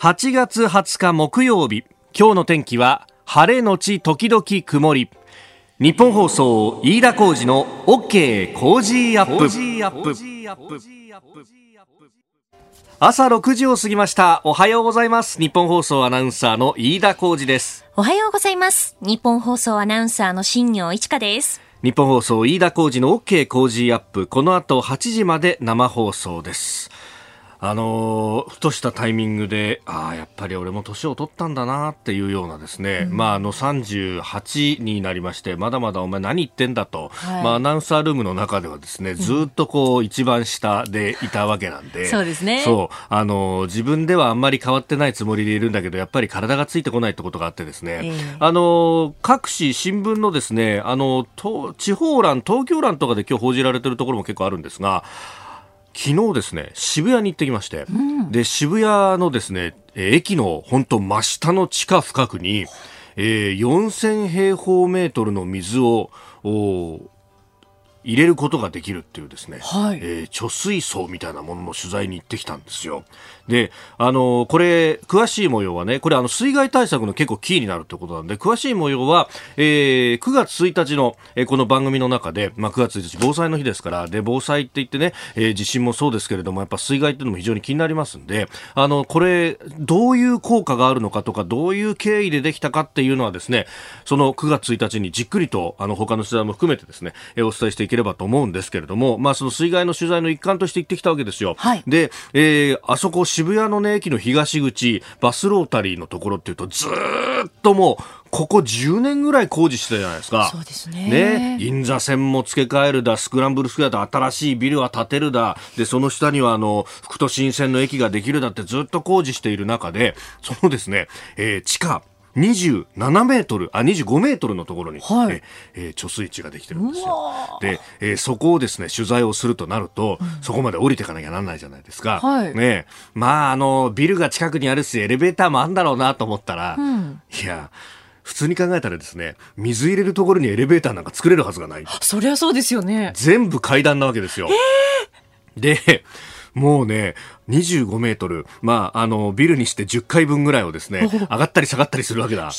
8月20日木曜日。今日の天気は晴れのち時々曇り。日本放送飯田浩二の OK 工事アップ。朝6時を過ぎました。おはようございます。日本放送アナウンサーの飯田浩二です。おはようございます。日本放送アナウンサーの新業一華です。日本放送飯田浩二の OK 工事アップ。この後8時まで生放送ですあのふとしたタイミングで、ああ、やっぱり俺も年を取ったんだなっていうようなですね、うん、まあ、あの、38になりまして、まだまだお前何言ってんだと、はい、まあ、アナウンサールームの中ではですね、ずっとこう、一番下でいたわけなんで、そうですね。そう、あの自分ではあんまり変わってないつもりでいるんだけど、やっぱり体がついてこないってことがあってですね、えー、あの各紙新聞のですね、あの、地方欄、東京欄とかで今日報じられてるところも結構あるんですが、昨日ですね渋谷に行ってきまして、うん、で渋谷のですね駅の本当真下の地下深くに、えー、4000平方メートルの水を入れることができるっていうですね、はい、えー、貯水槽みたいなものの取材に行ってきたんですよ。で、あのー、これ、詳しい模様はね、これあの、水害対策の結構キーになるってことなんで、詳しい模様は、えー、9月1日の、えー、この番組の中で、まあ、9月1日防災の日ですから、で、防災って言ってね、えー、地震もそうですけれども、やっぱ水害っていうのも非常に気になりますんで、あの、これ、どういう効果があるのかとか、どういう経緯でできたかっていうのはですね、その9月1日にじっくりと、あの、他の取材も含めてですね、えー、お伝えしていければと思うんですけれども、まあ、その水害の取材の一環として行ってきたわけですよ。はい、で、えー、あそこ渋谷のね、駅の東口、バスロータリーのところっていうと、ずっともう、ここ10年ぐらい工事してたじゃないですか。そうですね。ね。銀座線も付け替えるだ、スクランブルスクエアと新しいビルは建てるだ、で、その下にはあの、副都心線の駅ができるだってずっと工事している中で、そのですね、えー、地下27メートル、あ、25メートルのところに、はい、えー、貯水池ができてるんですよ。で、えー、そこをですね、取材をするとなると、うん、そこまで降りていかなきゃならないじゃないですか。はい、ねまあ、あの、ビルが近くにあるし、エレベーターもあるんだろうなと思ったら、うん、いや、普通に考えたらですね、水入れるところにエレベーターなんか作れるはずがない。そりゃそうですよね。全部階段なわけですよ。えー、で、もうね、25メートル、まあ、あの、ビルにして10階分ぐらいをですね、上がったり下がったりするわけだ。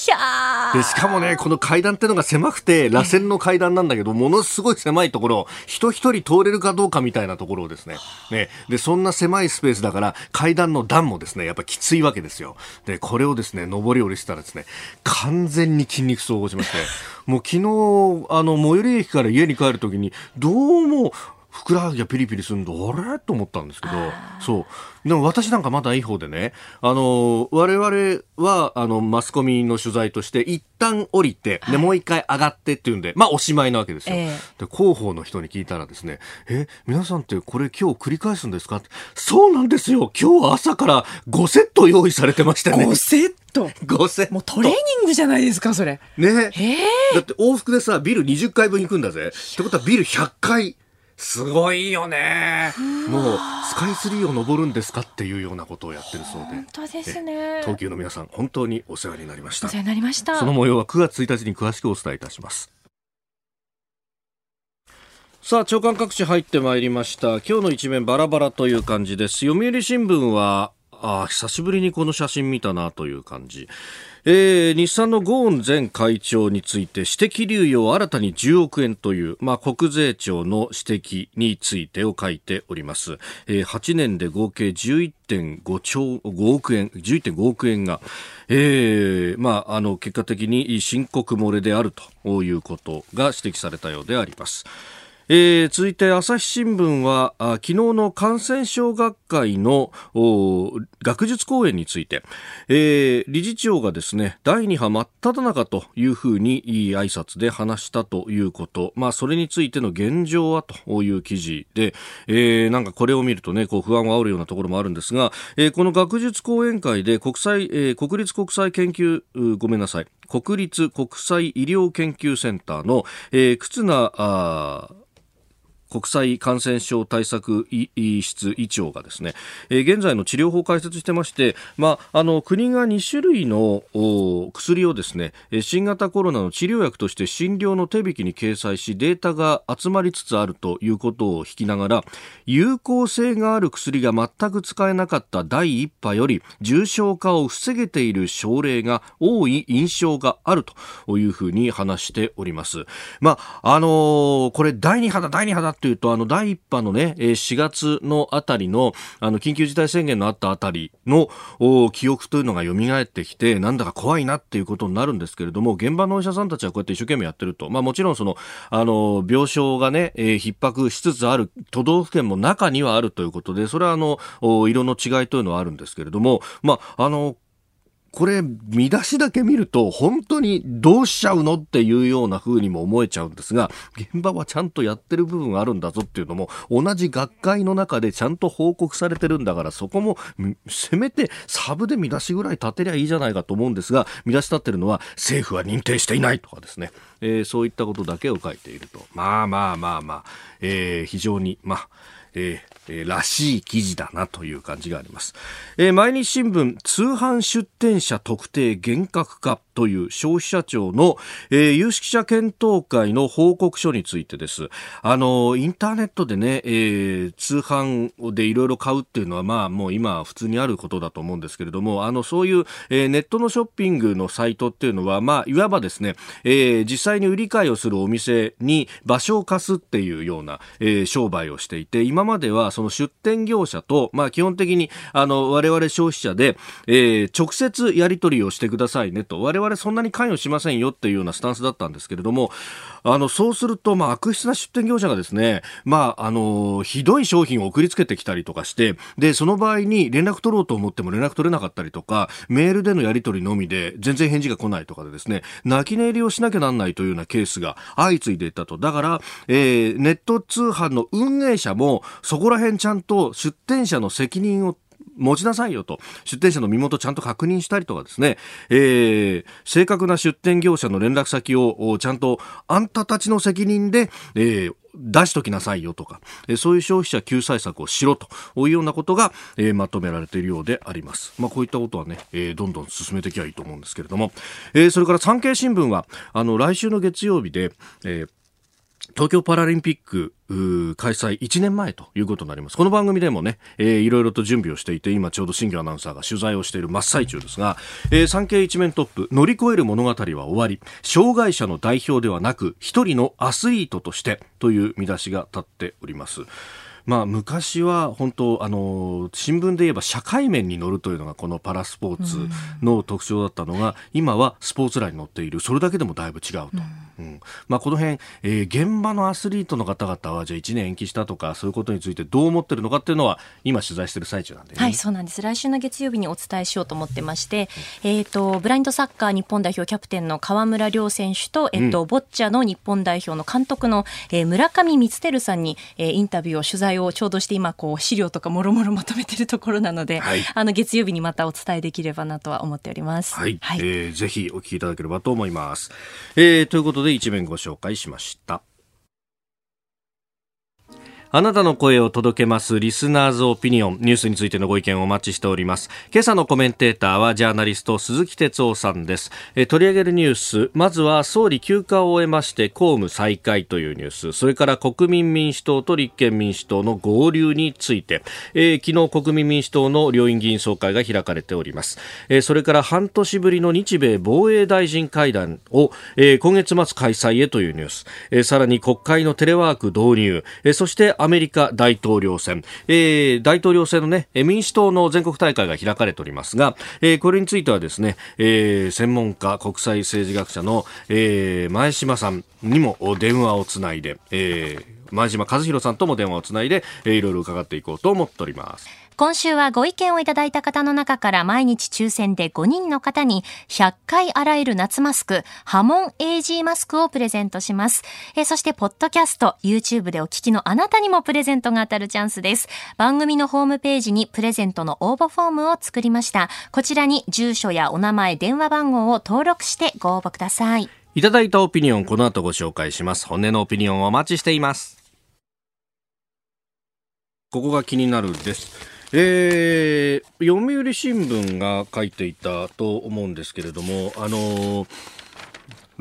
で、しかもね、この階段ってのが狭くて、螺旋の階段なんだけど、ものすごい狭いところ、人一人通れるかどうかみたいなところをですね、ね、で、そんな狭いスペースだから、階段の段もですね、やっぱきついわけですよ。で、これをですね、上り下りしたらですね、完全に筋肉痛を起こしまして、もう昨日、あの、最寄り駅から家に帰るときに、どうも、ふくらはぎがピリピリするんだ、あれ？と思ったんですけど、そう。でも私なんかまだいい方でね、あの、我々は、あの、マスコミの取材として、一旦降りて、で、もう一回上がってっていうんで、まあ、おしまいなわけですよ。えー、で、広報の人に聞いたらですね、え、皆さんってこれ今日繰り返すんですか？そうなんですよ。今日朝から5セット用意されてましたね。5セット ?5 セット。もうトレーニングじゃないですか、それ。ね。えー、だって往復でさ、ビル20回分行くんだぜ。ってことはビル100回。すごいよね。もう、スカイツリーを登るんですかっていうようなことをやってるそうで。本当ですね。東急の皆さん、本当にお世話になりました。お世話になりました。その模様は9月1日に詳しくお伝えいたします。さあ、長官各紙入ってまいりました。今日の一面バラバラという感じです。読売新聞は、あ久しぶりにこの写真見たなという感じ。えー、日産のゴーン前会長について、指摘流用新たに10億円という、まあ、国税庁の指摘についてを書いております。えー、8年で合計11.5兆、5億円、11.5億円が、えー、まあ、あの、結果的に申告漏れであるということが指摘されたようであります。えー、続いて朝日新聞は昨日の感染症学会の学術講演について、えー、理事長がですね第2波真っ只中というふうに挨拶で話したということ、まあ、それについての現状はという記事で、えー、なんかこれを見るとねこう不安を煽るようなところもあるんですが、えー、この学術講演会で国際、えー、国立国際研究ごめんなさい。国立国際医療研究センターの、えー、忽那国際感染症対策室医長がですね、えー、現在の治療法を解説してまして、まあ、あの国が2種類の薬をですね新型コロナの治療薬として診療の手引きに掲載しデータが集まりつつあるということを引きながら有効性がある薬が全く使えなかった第1波より重症化を防げている症例が多い印象があるというふうに話しております。まあ、あのー、これ第2波だ、第2波だっていうと、あの、第1波のね、4月のあたりの、あの、緊急事態宣言のあったあたりの記憶というのが蘇ってきて、なんだか怖いなっていうことになるんですけれども、現場のお医者さんたちはこうやって一生懸命やってると。まあ、もちろんその、あの、病床がね、えー、逼迫しつつある都道府県も中にはあるということで、それはあの、色の違いというのはあるんですけれども、まあ、あの、これ、見出しだけ見ると、本当にどうしちゃうのっていうような風にも思えちゃうんですが、現場はちゃんとやってる部分あるんだぞっていうのも、同じ学会の中でちゃんと報告されてるんだから、そこも、せめてサブで見出しぐらい立てりゃいいじゃないかと思うんですが、見出し立ってるのは、政府は認定していないとかですね、えー、そういったことだけを書いていると。まあまあまあまあ、えー、非常に、まあ、えーえー、らしい記事だなという感じがあります、えー、毎日新聞通販出店者特定厳格化という消費者庁の、えー、有識者検討会の報告書についてです。あの、インターネットでね、えー、通販でいろいろ買うっていうのは、まあ、もう今普通にあることだと思うんですけれども、あの、そういう、えー、ネットのショッピングのサイトっていうのは、まあ、いわばですね、えー、実際に売り買いをするお店に場所を貸すっていうような、えー、商売をしていて、今まではその出店業者と、まあ、基本的に、あの、我々消費者で、えー、直接やり取りをしてくださいねと、我々そんなに関与しませんよっていうようなスタンスだったんですけれども、あの、そうすると、まあ、悪質な出店業者がですね、まあ、あの、ひどい商品を送りつけてきたりとかして、で、その場合に連絡取ろうと思っても連絡取れなかったりとか、メールでのやり取りのみで全然返事が来ないとかでですね、泣き寝入りをしなきゃなんないというようなケースが相次いでいたと。だから、えー、ネット通販の運営者も、そこら辺ちゃんと出店者の責任を持ちなさいよと、出店者の身元ちゃんと確認したりとかですね、えー、正確な出店業者の連絡先をちゃんとあんたたちの責任で、えー、出しときなさいよとか、えそういう消費者救済策をしろと。いうようなことが、えまとめられているようであります。まあ、こういったことはね、えどんどん進めていきゃいいと思うんですけれども、えそれから産経新聞は、あの、来週の月曜日で、え東京パラリンピック開催1年前ということになります。この番組でもね、えー、いろいろと準備をしていて、今ちょうど新庄アナウンサーが取材をしている真っ最中ですが、えー、産経一面トップ、乗り越える物語は終わり、障害者の代表ではなく、一人のアスリートとしてという見出しが立っております。まあ、昔は本当あの新聞で言えば社会面に乗るというのがこのパラスポーツの特徴だったのが、今はスポーツ欄に乗っているそれだけでもだいぶ違うと。うん、まあ、この辺、えー、現場のアスリートの方々はじゃあ1年延期したとかそういうことについてどう思ってるのかっていうのは今取材している最中なんで、ね、はいそうなんです。来週の月曜日にお伝えしようと思ってまして、うん、えっ、ー、とブラインドサッカー日本代表キャプテンの川村亮選手と、えっ、ー、と、うん、ボッチャの日本代表の監督の、えー、村上光輝さんに、えー、インタビューを取材をちょうどして今こう資料とかもろもろまとめてるところなので、はい、あの月曜日にまたお伝えできればなとは思っております。はい、はい、えー、ぜひお聞きいただければと思います。えー、ということで一面ご紹介しました。あなたの声を届けますリスナーズオピニオンニュースについてのご意見をお待ちしております。今朝のコメンテーターはジャーナリスト鈴木哲夫さんです。え取り上げるニュースまずは総理休暇を終えまして公務再開というニュース。それから国民民主党と立憲民主党の合流について、えー、昨日国民民主党の両院議員総会が開かれております、えー、それから半年ぶりの日米防衛大臣会談を、えー、今月末開催へというニュース、えー、さらに国会のテレワーク導入、えー、そしてアメリカ大統領選、えー、大統領選のね、民主党の全国大会が開かれておりますが、えー、これについてはですね、えー、専門家、国際政治学者の、えー、前島さんにも電話をつないで、えー、前島和弘さんとも電話をつないで、えー、いろいろ伺っていこうと思っております。今週はご意見をいただいた方の中から毎日抽選で5人の方に100回洗える夏マスク、ハモン AG マスクをプレゼントします。えそして、ポッドキャスト、YouTube でお聞きのあなたにもプレゼントが当たるチャンスです。番組のホームページにプレゼントの応募フォームを作りました。こちらに住所やお名前、電話番号を登録してご応募ください。いただいたオピニオン、この後ご紹介します。本音のオピニオンをお待ちしています。ここが気になるです。えー、読売新聞が書いていたと思うんですけれども、あのー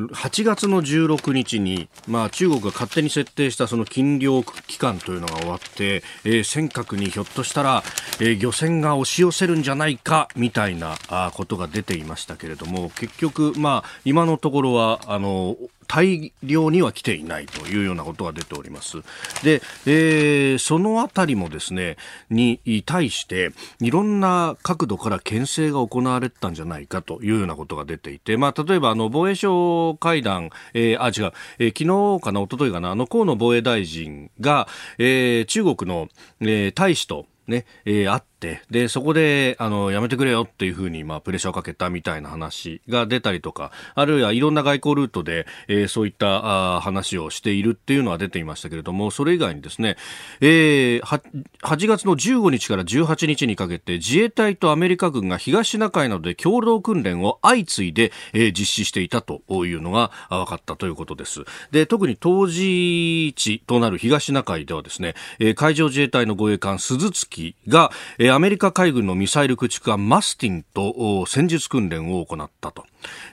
8月の16日に、まあ、中国が勝手に設定したその禁漁期間というのが終わって、えー、尖閣にひょっとしたら、えー、漁船が押し寄せるんじゃないかみたいなあことが出ていましたけれども結局、まあ、今のところはあの大量には来ていないというようなことが出ております。で、えー、そのあたりもですね、に対して、いろんな角度から牽制が行われてたんじゃないかというようなことが出ていて、まあ、例えば、あの、防衛省会談、えー、あ、違う、えー、昨日かな、一昨日かな、あの、河野防衛大臣が、えー、中国の、えー、大使と、ね、えー、会っ、で、そこで、あの、やめてくれよっていうふうに、まあ、プレッシャーをかけたみたいな話が出たりとか、あるいはいろんな外交ルートで、えー、そういったあ話をしているっていうのは出ていましたけれども、それ以外にですね、えー、8月の15日から18日にかけて、自衛隊とアメリカ軍が東シナ海などで共同訓練を相次いで、えー、実施していたというのが分かったということです。で、特に当時地となる東シナ海ではですね、えー、海上自衛隊の護衛艦鈴月が、えーアメリカ海軍のミサイル駆逐艦マスティンと戦術訓練を行ったと。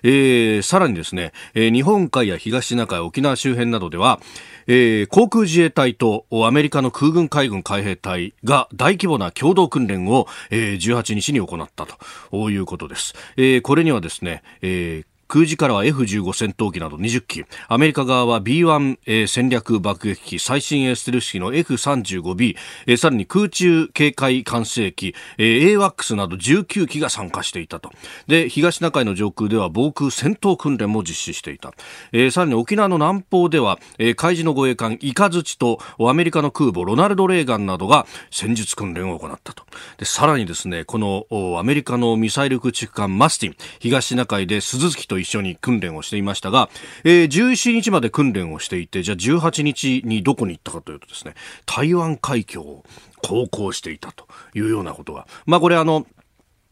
えー、さらにですね、え、日本海や東シナ海、沖縄周辺などでは、えー、航空自衛隊とアメリカの空軍海軍海兵隊が大規模な共同訓練を、えー、18日に行ったということです。えー、これにはですね、えー空自からは F15 戦闘機など20機、アメリカ側は B1、えー、戦略爆撃機、最新鋭ステルス機の F35B、えー、さらに空中警戒管制機、えー、AWACS など19機が参加していたと。で、東シナ海の上空では防空戦闘訓練も実施していた。えー、さらに沖縄の南方では、えー、海自の護衛艦イカズチとアメリカの空母ロナルド・レーガンなどが戦術訓練を行ったと。で、さらにですね、このアメリカのミサイル駆逐艦マスティン、東シナ海で鈴木とと一緒に訓練をしていましたが、えー、17日まで訓練をしていて、じゃあ18日にどこに行ったかというとですね、台湾海峡を航行していたというようなことが、まあこれあの、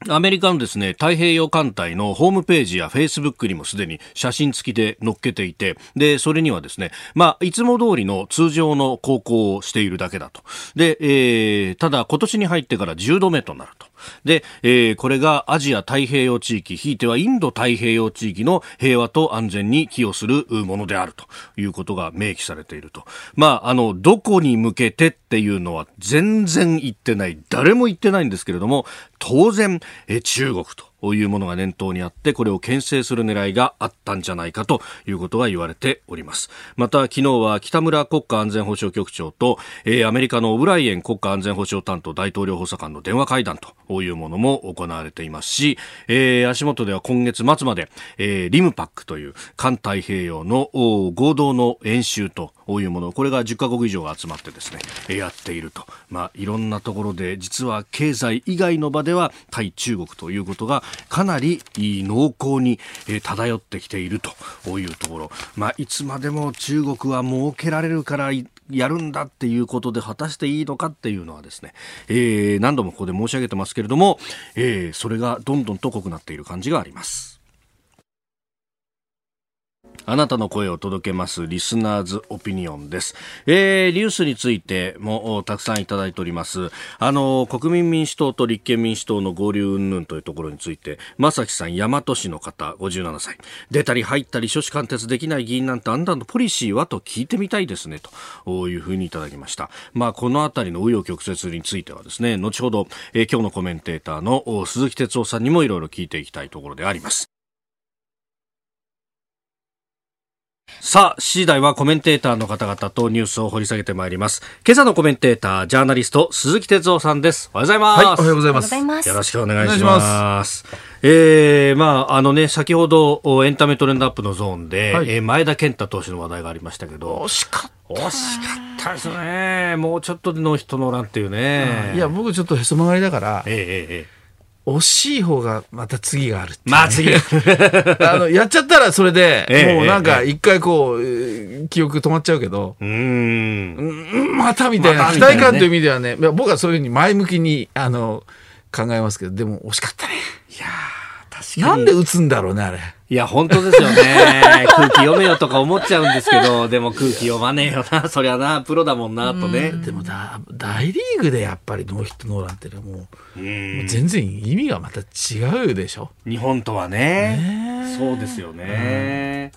アメリカのですね、太平洋艦隊のホームページやフェイスブックにもすでに写真付きで載っけていて、で、それにはですね、まあ、いつも通りの通常の航行をしているだけだと。で、えー、ただ今年に入ってから10度目となると。で、えー、これがアジア太平洋地域、ひいてはインド太平洋地域の平和と安全に寄与するものであるということが明記されていると。まあ、あの、どこに向けてっていうのは全然言ってない。誰も言ってないんですけれども、当然、え中国と。いうものが念頭にあってこれを牽制する狙いがあったんじゃないかということが言われております。また昨日は北村国家安全保障局長と、えー、アメリカのオブライエン国家安全保障担当大統領補佐官の電話会談というものも行われていますし、えー、足元では今月末まで、えー、リムパックという環太平洋の合同の演習とこういうものこれが10カ国以上集まってですねやっていると、まあ、いろんなところで実は経済以外の場では対中国ということがかなり濃厚に漂ってきていると。いうところ、まあ、いつまでも中国は設けられるからやるんだっていうことで果たしていいのかっていうのはですね、えー、何度もここで申し上げてますけれども、えー、それがどんどんと濃くなっている感じがあります。あなたの声を届けますリスナーズオピニオンです。えー、ニュースについてもたくさんいただいております。あの、国民民主党と立憲民主党の合流云々というところについて、正樹さん、大和市の方、57歳。出たり入ったり、諸子貫徹できない議員なんてあんたのポリシーはと聞いてみたいですね、というふうにいただきました。まあ、このあたりの紆余曲折についてはですね、後ほど、えー、今日のコメンテーターの鈴木哲夫さんにもいろいろ聞いていきたいところであります。さあ、次第はコメンテーターの方々とニュースを掘り下げてまいります。今朝のコメンテーター、ジャーナリスト、鈴木哲夫さんです。おはようございます。はい、おはようございます。よろしくお願いします。えー、まあ、あのね、先ほど、エンタメトレンドアップのゾーンで、はい、えー、前田健太投手の話題がありましたけど、惜しかった。惜しかったですね。もうちょっとでノーヒットノーランっていうね。いや、僕ちょっとへそ曲がりだから、えー、えー、惜しい方がまた次がある、ね、まあ次。あの、やっちゃったらそれで、もうなんか一回こう、記憶止まっちゃうけど、うん、またみたいな、期待感という意味ではね、僕はそういうふうに前向きに、あの、考えますけど、でも惜しかったね。いやなんで打つんだろうね、あれ。いや、本当ですよね。空気読めよとか思っちゃうんですけど、でも空気読まねえよな、そりゃな、プロだもんな、とね。でもだ、大リーグでやっぱりノーヒットノーランってもう、もう全然意味がまた違うでしょ。日本とはね。そうですよね。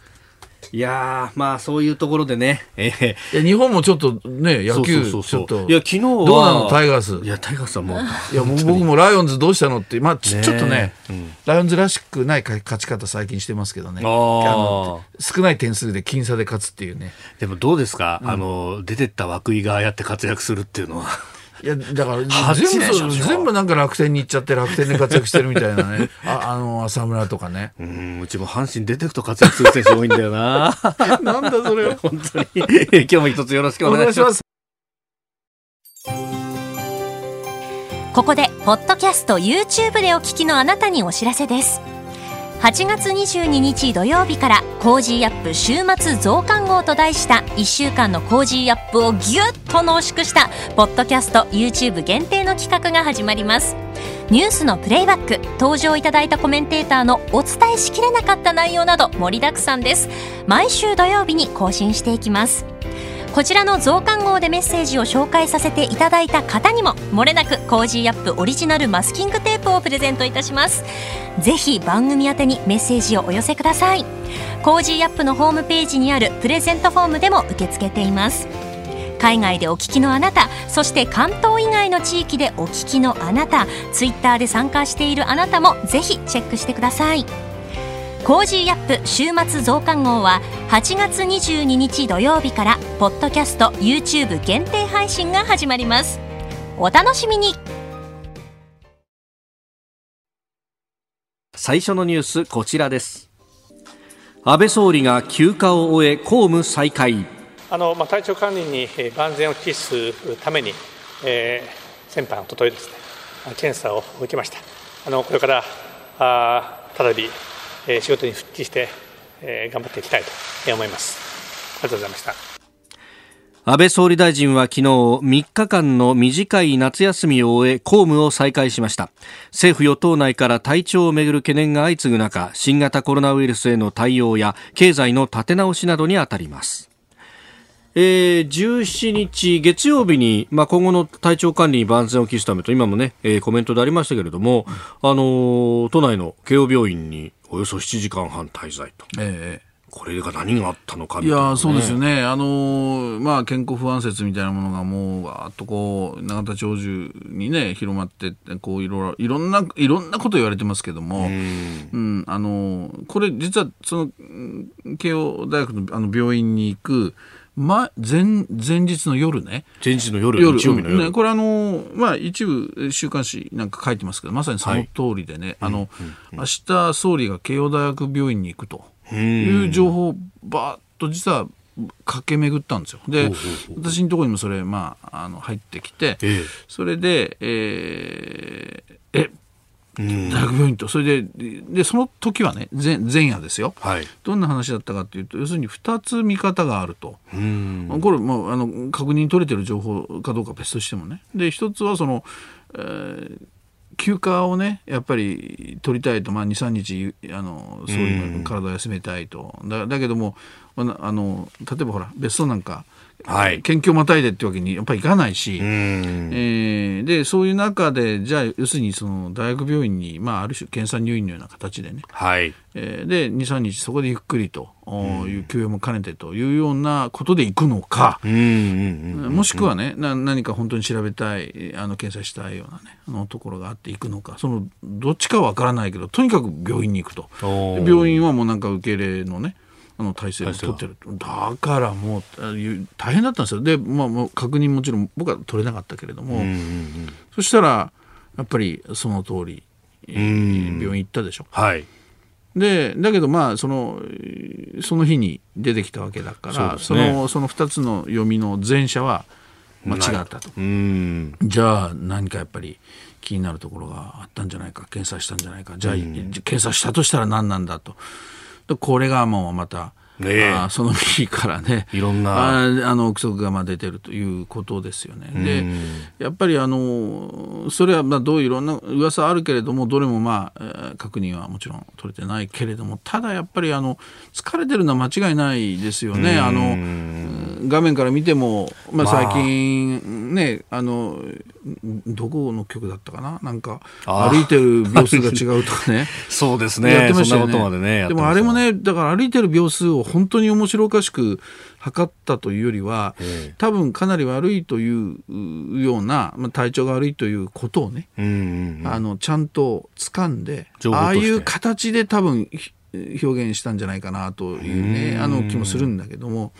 いやまあそういうところでね、えー、日本もちょっとね、野球、ちょっと。いや、昨日は。どうなの、タイガース？いや、タイガースはもう。いや、僕もライオンズどうしたのって、まあちょっとね、うん、ライオンズらしくない勝ち方最近してますけどね。少ない点数で僅差で勝つっていうね。でもどうですか、うん、あの、出てった涌井がああやって活躍するっていうのは。いや、だから全部、全部なんか楽天に行っちゃって楽天で活躍してるみたいなね。あ、あの、浅村とかね。うん、うちも阪神出てくと活躍する選手多いんだよな。なんだそれ 本当に。今日も一つよろしくお願いします。ここで、ポッドキャスト YouTube でお聞きのあなたにお知らせです。8月22日土曜日からコージーアップ週末増刊号と題した1週間のコージーアップをぎゅっと濃縮したポッドキャスト YouTube 限定の企画が始まります。ニュースのプレイバック登場いただいたコメンテーターのお伝えしきれなかった内容など盛りだくさんです。毎週土曜日に更新していきます。こちらの増刊号でメッセージを紹介させていただいた方にももれなくコージーアップオリジナルマスキングテープをプレゼントいたします。ぜひ番組宛にメッセージをお寄せください。コージーアップのホームページにあるプレゼントフォームでも受け付けています。海外でお聞きのあなたそして関東以外の地域でお聞きのあなたツイッターで参加しているあなたもぜひチェックしてください。コージーアップ週末増刊号は8月22日土曜日からポッドキャスト YouTube 限定配信が始まります。お楽しみに。最初のニュースこちらです。安倍総理が休暇を終え公務再開。あの、まあ、体調管理に万全を期するために、えー、先般おとといですね検査を受けました。あのこれからあ再びえ仕事に復帰して、え頑張っていきたいと思います。ありがとうございました。安倍総理大臣は昨日3日間の短い夏休みを終え公務を再開しました。政府与党内から体調をめぐる懸念が相次ぐ中新型コロナウイルスへの対応や経済の立て直しなどにあたります。えー、17日月曜日に、まあ、今後の体調管理に万全を期すためと今もね、えー、コメントでありましたけれども、あのー、都内の慶応病院におよそ7時間半滞在と。ええこれが何があったのか、ね、いやそうですよね、あのまあ、健康不安説みたいなものがもうわーっとこう永田長寿にね広まってこういろいろんないろんなこと言われてますけども、うん、あのこれ実はその慶応大学のあの病院に行くま、前前日の夜ね。前日の夜、夜日曜日の夜。ね、これあの、まあ一部週刊誌なんか書いてますけど、まさにその通りでね、はい、あの、うん、明日総理が慶応大学病院に行くという情報、ばーっと実は駆け巡ったんですよ。で、私のところにもそれ、まあ、あの入ってきて、ええ、それで、えー、え、大学病院と、それで、で、その時はね、前前夜ですよ、はい、どんな話だったかというと、要するに2つ見方があると、これ、もうあの確認取れてる情報かどうか別としてもね、で、一つはその、えー、休暇をね、やっぱり取りたいと、まあ、2、3日、あの総理の体を休めたいと、だだけどもあの、例えばほら、別荘なんか、はい、県境またいでってわけにやっぱりいかないし、えー、でそういう中でじゃあ要するにその大学病院に、まあ、ある種検査入院のような形でね、はい。えー、で23日そこでゆっくりという休養も兼ねてというようなことで行くのか、もしくはねな何か本当に調べたいあの検査したいようなねあのところがあって行くのか。そのどっちかは分からないけどとにかく病院に行くと。病院はもうなんか受け入れのねあの体制を取ってる。だからもう大変だったんですよ。で、まあ、もう確認もちろん僕は取れなかったけれども、そしたらやっぱりその通り、病院行ったでしょ。はい。でだけどまあそのその日に出てきたわけだからそ、ね,、のその2つの読みの前者は間違ったと。じゃあ何かやっぱり気になるところがあったんじゃないか検査したんじゃないか。じゃあ、検査したとしたら何なんだとこれがもうまたね、あその右からね、いろんな。ああの憶測がまあ出てるということですよね。で、やっぱりあのそれはまあどういろんな噂あるけれども、どれもまあ確認はもちろん取れてないけれども、ただやっぱりあの疲れてるのは間違いないですよね。あの画面から見ても、まあ、最近ね、あのどこの曲だったかな、なんか歩いてる秒数が違うとかね、そうですね、やってましたよね。ねでもあれもね、だから歩いてる秒数を本当に面白おかしく測ったというよりは、多分かなり悪いというような、まあ、体調が悪いということをね、あのちゃんと掴んで、ああいう形で多分表現したんじゃないかなというね、あの気もするんだけども、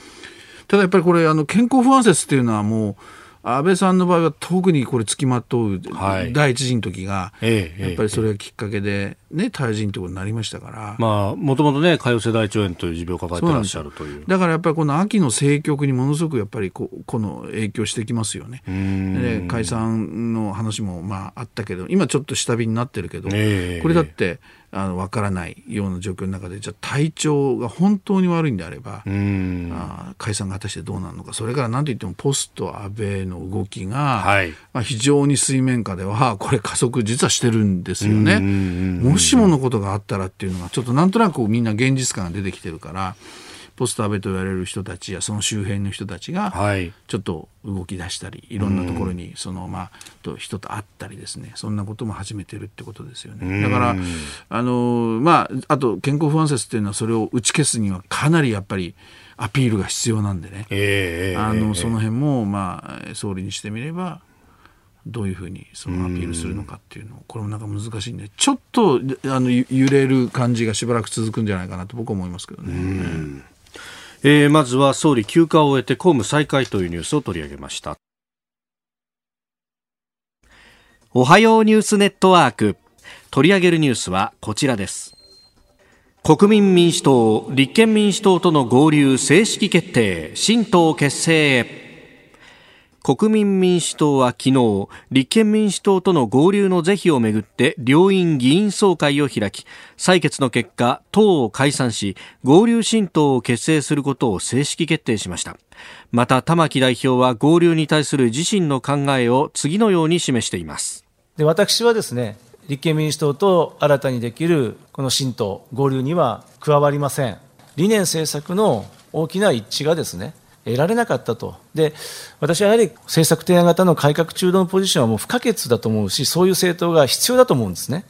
ただやっぱりこれ、あの健康不安説っていうのはもう、安倍さんの場合は特にこれ付きまとう、はい、第一陣の時が、ええ、やっぱりそれがきっかけで、ね、退陣ということになりましたから。まあ、もともとね、潰瘍性大腸炎という持病を抱えてらっしゃるという。だからやっぱりこの秋の政局にものすごくやっぱりここの影響してきますよね。で解散の話もまああったけど、今ちょっと下火になってるけど、え、これだって、あの分からないような状況の中でじゃあ体調が本当に悪いんであればあ解散が果たしてどうなるのかそれから何といってもポスト安倍の動きが、はい、まあ、非常に水面下ではこれ加速実はしてるんですよね。もしものことがあったらっていうのがちょっとなんとなくみんな現実感が出てきてるから。ポスト安倍と言われる人たちやその周辺の人たちがちょっと動き出したり、い、ろんなところにその、まあ、と人と会ったりですね。そんなことも始めてるってことですよね。だからあの、まあ、あと健康不安説っていうのはそれを打ち消すにはかなりやっぱりアピールが必要なんでね、えー、あのその辺も、まあ、総理にしてみればどういうふうにそのアピールするのかっていうのこれもなんか難しいんでちょっとあの揺れる感じがしばらく続くんじゃないかなと僕は思いますけどね。えー、まずは総理休暇を終えて公務再開というニュースを取り上げました。おはようニュースネットワーク。取り上げるニュースはこちらです。国民民主党立憲民主党との合流正式決定。新党結成。へ国民民主党は昨日立憲民主党との合流の是非をめぐって両院議員総会を開き採決の結果党を解散し合流新党を結成することを正式決定しました。また玉木代表は合流に対する自身の考えを次のように示しています。で私はですね立憲民主党と新たにできるこの新党合流には加わりません。理念政策の大きな一致がですね得られなかったと。で、私はやはり政策提案型の改革中道のポジションはもう不可欠だと思うし、そういう政党が必要だと思うんですね。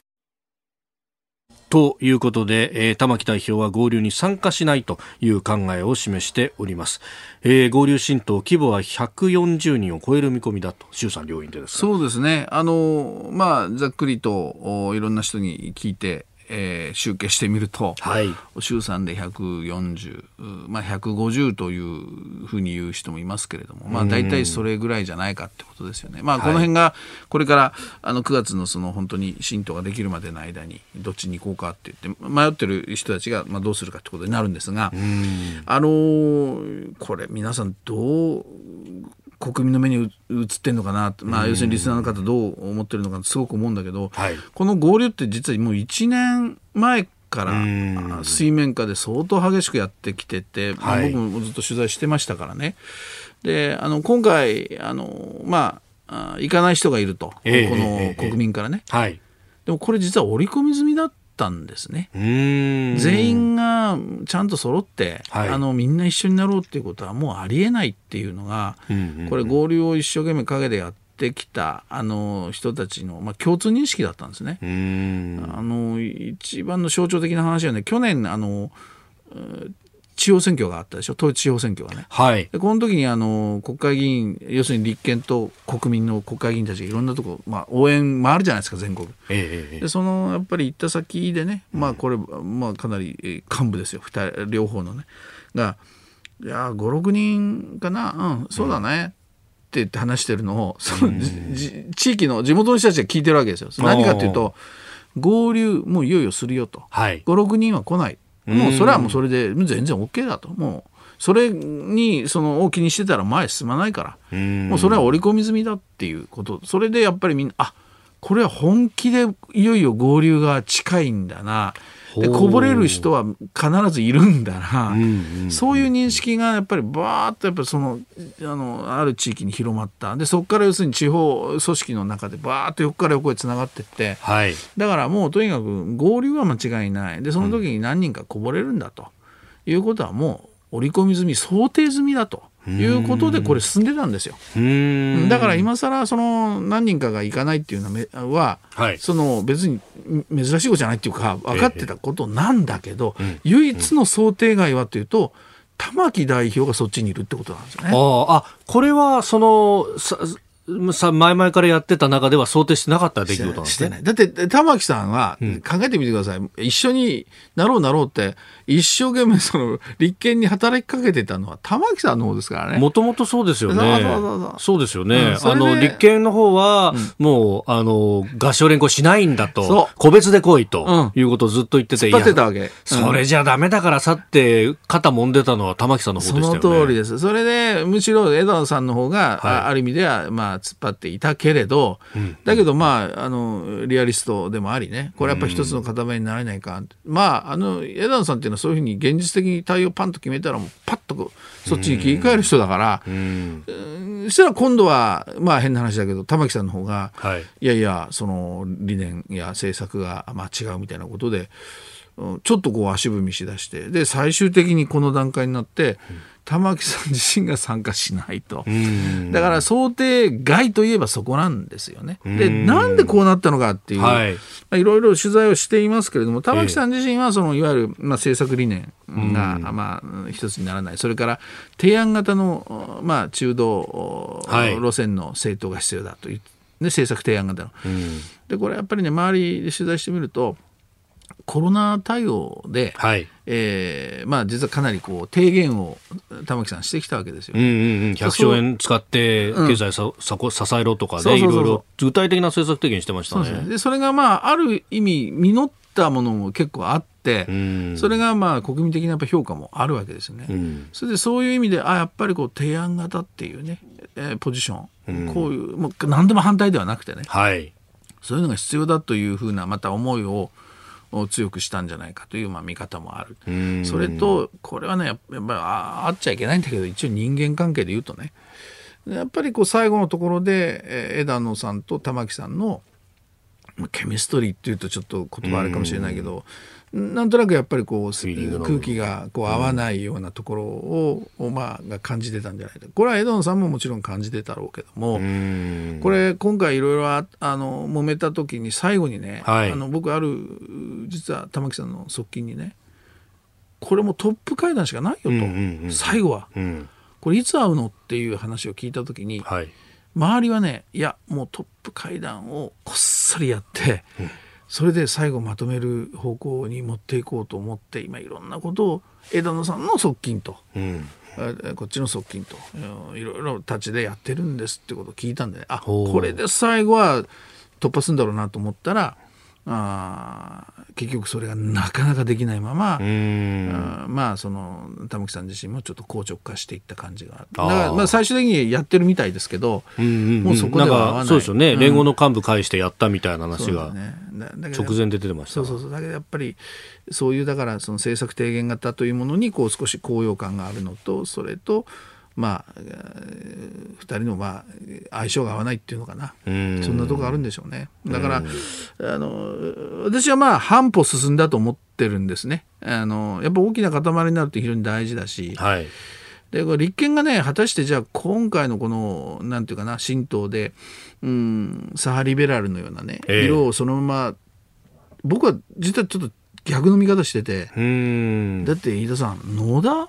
ということで、えー、玉木代表は合流に参加しないという考えを示しております。えー、合流新党規模は140人を超える見込みだと、衆参両院でですそうですね。あの、まあ、ざっくりといろんな人に聞いて、えー、集計してみると、はい、衆参で140、まあ、150というふうに言う人もいますけれども、まあ、大体それぐらいじゃないかってことですよね。まあ、この辺がこれからあの9月のその本当に新党ができるまでの間にどっちに行こうかって言って迷ってる人たちがまあどうするかってことになるんですが、あのー、これ皆さんどう国民の目に映ってんのかな、まあ、要するにリスナーの方どう思ってるのかすごく思うんだけど、はい、この合流って実はもう1年前から水面下で相当激しくやってきてて、はい、僕もずっと取材してましたからね。であの今回あの、まあ、行かない人がいると、えー、この国民からね、えーはい、でもこれ実は織り込み済みだったんですね。全員がちゃんと揃って、はい、あのみんな一緒になろうっていうことはもうありえないっていうのが、これ合流を一生懸命陰でやってきたあの人たちの、まあ、共通認識だったんですね。あの一番の象徴的な話はね去年あの地方選挙があったでしょ、統一地方選挙がね。はい、でこの時にあの国会議員、要するに立憲と国民の国会議員たちがいろんなとこ、まあ、応援回るじゃないですか、全国。ええ、でそのやっぱり行った先でね、まあ、これ、まあ、かなり幹部ですよ、両方のね。が、いや、5、6人かな、うん、そうだね。って言って話してるのを、その、地域の地元の人たちが聞いてるわけですよ。何かっていうと、合流、もういよいよするよと。はい、5、6人は来ない。もうそれはもうそれで全然 OK だと。もうそれにその大きにしてたら前進まないから、もうそれは織り込み済みだっていうこと。それでやっぱりみんな、あこれは本気でいよいよ合流が近いんだな。でこぼれる人は必ずいるんだな、うんうん、そういう認識がやっぱりバーッとやっぱそのあのある地域に広まった。でそこから要するに地方組織の中でバーッと横から横へつながっていって、はい、だからもうとにかく合流は間違いない。でその時に何人かこぼれるんだということはもう織り込み済み想定済みだと。いうことでこれ進んでたんですよ。だから今更その何人かが行かないっていうのは、はい、その別に珍しいことじゃないっていうか分かってたことなんだけど、唯一の想定外はというと玉木代表がそっちにいるってことなんですよね。ああこれはそのさ前々からやってた中では想定してなかった出来事なんですね。だって、玉木さんは、考えてみてください、うん、一緒になろうなろうって、一生懸命その立憲に働きかけてたのは玉木さんの方ですからね。もともとそうですよね。そうですよね。うん、あの、立憲の方は、もう、あの、合唱連行しないんだと、個別で来いということをずっと言ってて、ってたわけ。それじゃダメだからさって肩揉んでたのは玉木さんの方でしたよね。その通りです。それで、むしろ枝野さんの方が、はい、ある意味では、まあ、突っ張っていたけれど、うん、だけどまあ、あの、リアリストでもありね、これやっぱ一つの塊になれないか。まあ、あの、枝野さんっていうのはそういうふうに現実的に対応パンと決めたらもうパッとそっちに切り替える人だから、うん、そしたら今度はまあ変な話だけど玉木さんの方が、はい、いやいやその理念や政策がまあ違うみたいなことでちょっとこう足踏みしだしてで最終的にこの段階になって、玉木さん自身が参加しないと。だから想定外といえばそこなんですよね。で、なんでこうなったのかっていう、はい、いろいろ取材をしていますけれども、玉木さん自身はそのいわゆる、まあ、政策理念が、まあ、一つにならない。それから提案型の、まあ、中道路線の政党が必要だという、ね、政策提案型の。で、これやっぱりね、周りで取材してみると、コロナ対応で、はい、えー、まあ、実はかなりこう提言を玉木さんしてきたわけですよ、ね、うんうんうん、100兆円使って経済さ、うん、支えろとかね、いろいろ具体的な政策提言してましたね。でそれが、まあ、ある意味、実ったものも結構あって、うん、それがまあ国民的なやっぱ評価もあるわけですよね。うん、それでそういう意味で、あやっぱりこう提案型っていうね、えー、ポジション、こういう、もう何でも反対ではなくてね、はい、そういうのが必要だというふうなまた思いを、を強くしたんじゃないかというまあ見方もある。それと、これはね、やっぱりああっちゃいけないんだけど、一応人間関係で言うとね、やっぱりこう最後のところで、え枝野さんと玉木さんの、ケミストリーっていうとちょっと言葉あるかもしれないけど、なんとなくやっぱりこう空気がこう合わないようなところを、うん、まあ、が感じてたんじゃないかこれは枝野さんももちろん感じてたろうけどもこれ今回いろいろあの揉めた時に最後にね、はい、あの僕ある実は玉木さんの側近にねこれもトップ会談しかないよと、うんうんうん、最後は、うん、これいつ会うのっていう話を聞いた時に、はい、周りはねいやもうトップ会談をこっそりやって。うんそれで最後まとめる方向に持っていこうと思って今いろんなことを枝野さんの側近と、うん、こっちの側近といろいろ立ちでやってるんですってことを聞いたんであこれで最後は突破するんだろうなと思ったらあ結局それがなかなかできないままあまあその玉木さん自身もちょっと硬直化していった感じが。あだからまあ最終的にやってるみたいですけど、うんうんうん、もうそこではそうですよね、うん、連合の幹部介してやったみたいな話が直前で出てました、そうそうそう。だけどやっぱりそういうだからその政策提言型というものにこう少し高揚感があるのとそれとまあ、2人のまあ相性が合わないっていうのかな、そんなとこあるんでしょうね。だから、あの私はまあ半歩進んだと思ってるんですね。あのやっぱ大きな塊になるって非常に大事だし、はい、でこれ立憲がね果たしてじゃあ今回のこのなんていうかな新党で、うん、左派リベラルのようなね、えー、色をそのまま僕は実はちょっと逆の見方してて。だって飯田さん野田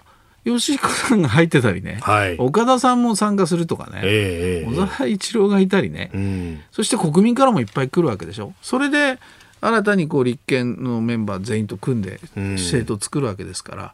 吉彦さんが入ってたりね、はい、岡田さんも参加するとかね、えー、小沢一郎がいたりね、うん、そして国民からもいっぱい来るわけでしょ。それで新たにこう立憲のメンバー全員と組んで政党を作るわけですから、うん、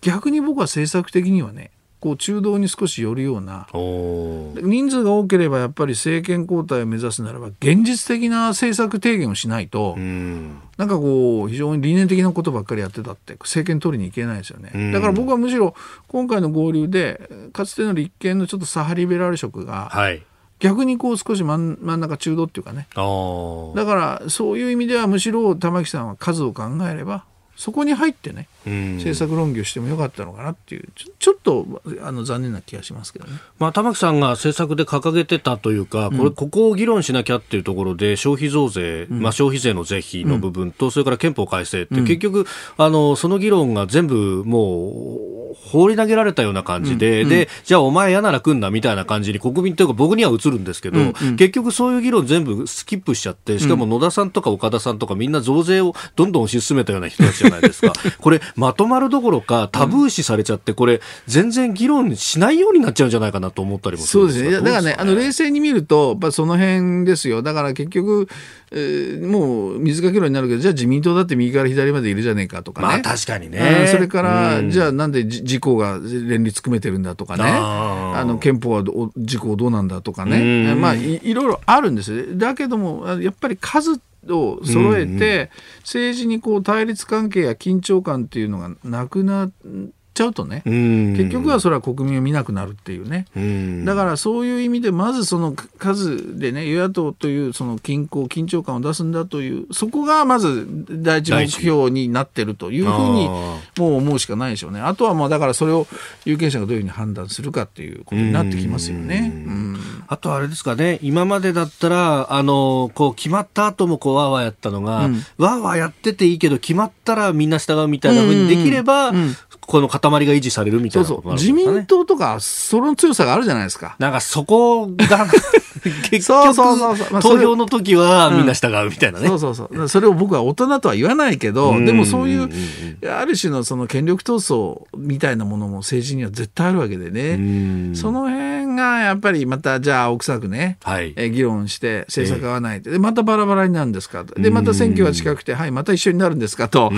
逆に僕は政策的にはねこう中道に少し寄るような人数が多ければやっぱり政権交代を目指すならば現実的な政策提言をしないと、うん、なんかこう非常に理念的なことばっかりやってたって政権取りにいけないですよね、うん、だから僕はむしろ今回の合流でかつての立憲のちょっと左派リベラル色が、はい。逆にこう少し真ん真ん中中道っていうかね。だからそういう意味ではむしろ玉木さんは数を考えればそこに入ってね、政策論議をしてもよかったのかなっていうちょちょっとあの残念な気がしますけどね、まあ、玉木さんが政策で掲げてたというか、これここを議論しなきゃっていうところで消費増税、うん、まあ、消費税の是非の部分と、それから憲法改正って、結局あのその議論が全部もう放り投げられたような感じで、うん、で、じゃあお前嫌なら来んなみたいな感じに国民というか僕には映るんですけど、結局そういう議論全部スキップしちゃって、しかも野田さんとか岡田さんとかみんな増税をどんどん推し進めたような人たちじゃないですか。これまとまるどころかタブー視されちゃって、これ全然議論しないようになっちゃうんじゃないかなと思ったりもするんですそうですね。だからね、あの冷静に見ると、やっぱその辺ですよ。だから結局、えー、もう水かけ論になるけど、じゃあ自民党だって右から左までいるじゃねえかとかね。まあ確かにね。それから、うん、じゃあなんで自公が連立組めてるんだとかね。あの憲法は自公どうなんだとかね。まあいいろいろあるんですよ。だけども、やっぱり数を揃えて、政治にこう対立関係や緊張感っていうのがなくなって、ちゃうとね、結局はそれは国民を見なくなるっていうね、だからそういう意味で、まずその数でね、与野党というその均衡、緊張感を出すんだという、そこがまず第一目標になってるというふうに、もう思うしかないでしょうね。あとはまあだからそれを有権者がどういうふうに判断するかっていうことになってきますよね。あとあれですかね、今までだったら、あの、こう決まった後もこうわーわーやったのが、うん、わーわーやってていいけど、決まったらみんな従うみたいなふうにできれば、この塊が維持されるみたいな、ね、そうそう自民党とか、その強さがあるじゃないですか。なんかそこが 結局投票の時はみんな従うみたいなね、うん、そうそうそう。それを僕は大人とは言わないけど、でもそういう、ある種のその権力闘争みたいなものも政治には絶対あるわけでね。その辺がやっぱりまた、じゃあ青臭くね、はい、え議論して政策合わないで、またバラバラになるんですか？で、また選挙が近くて、はい、また一緒になるんですか？と。こ